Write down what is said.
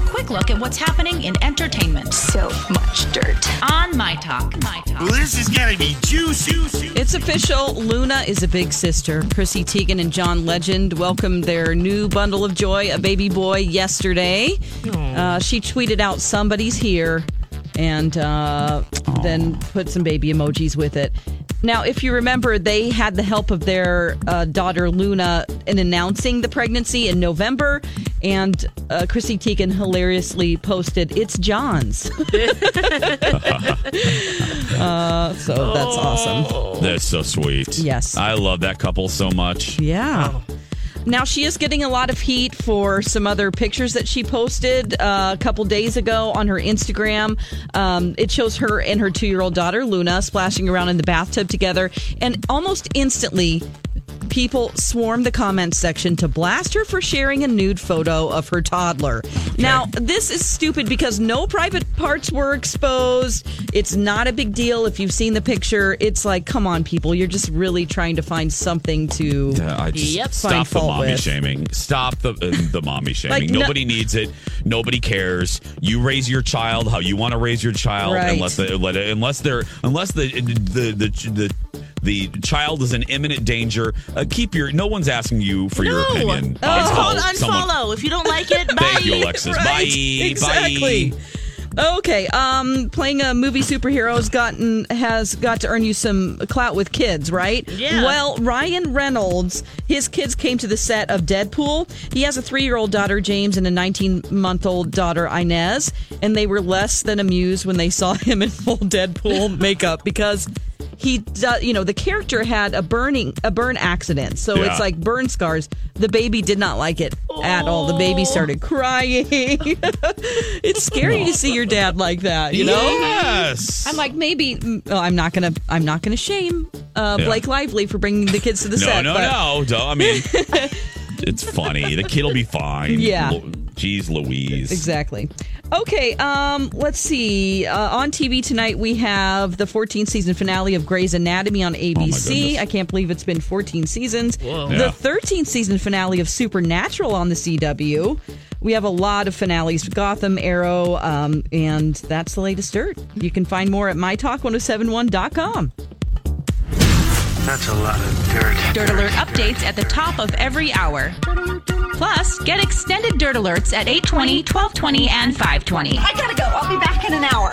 quick look at what's happening in entertainment So much dirt. on My Talk. My Talk. Well, this is gonna be juicy. It's official. Luna is a big sister. Chrissy Teigen and John Legend welcomed their new bundle of joy, a baby boy, yesterday. Uh, she tweeted out, Somebody's here, and uh, then put some baby emojis with it. Now, if you remember, they had the help of their uh, daughter Luna in announcing the pregnancy in November, and uh, Chrissy Teigen hilariously posted, It's John's. uh, so that's awesome. That's so sweet. Yes. I love that couple so much. Yeah. Now she is getting a lot of heat for some other pictures that she posted uh, a couple days ago on her Instagram. Um, it shows her and her two-year-old daughter Luna splashing around in the bathtub together, and almost instantly. People swarmed the comments section to blast her for sharing a nude photo of her toddler. Now, this is stupid because no private parts were exposed. It's not a big deal if you've seen the picture. It's like, come on, people, you're just really trying to find something to Uh, I just Yep. stop the mommy with. shaming. Stop the uh, the mommy shaming. Like, no- Nobody needs it. Nobody cares. You raise your child how you want to raise your child, Right. unless the, let it, unless they're unless the the the. the the child is in imminent danger. Uh, keep your. No one's asking you for your opinion. Oh, it's how called someone- unfollow. If you don't like it, bye. Thank you, Alexis. Right, Bye. Exactly. Bye. Okay, um, playing a movie superhero has gotten has got to earn you some clout with kids, right? Yeah. Well, Ryan Reynolds, his kids came to the set of Deadpool. He has a three year old daughter, James, and a nineteen month old daughter, Inez, and they were less than amused when they saw him in full Deadpool makeup because he, do- you know, the character had a burning a burn accident, so Yeah. it's like burn scars. The baby did not like it at all. The baby started crying. it's scary to see your dad like that, you know. Yes. I'm like maybe mm, oh, I'm not gonna I'm not gonna shame uh, Yeah. Blake Lively for bringing the kids to the no, set. no, but- no. Don't- I mean, it's funny. The kid will be fine. Yeah. Lo- Jeez Louise. Exactly. Okay, um, let's see. Uh, on TV tonight, we have the 14th season finale of Grey's Anatomy on ABC. Oh. I can't believe it's been 14 seasons. Yeah. The 13th season finale of Supernatural on the CW. We have a lot of finales Gotham, Arrow, um, and that's the latest dirt. You can find more at mytalk1071.com. That's a lot of dirt. Dirt Alert updates at the top of every hour. Plus, get extended Dirt Alerts at 820, 1220, and 520. I gotta go. I'll be back in an hour.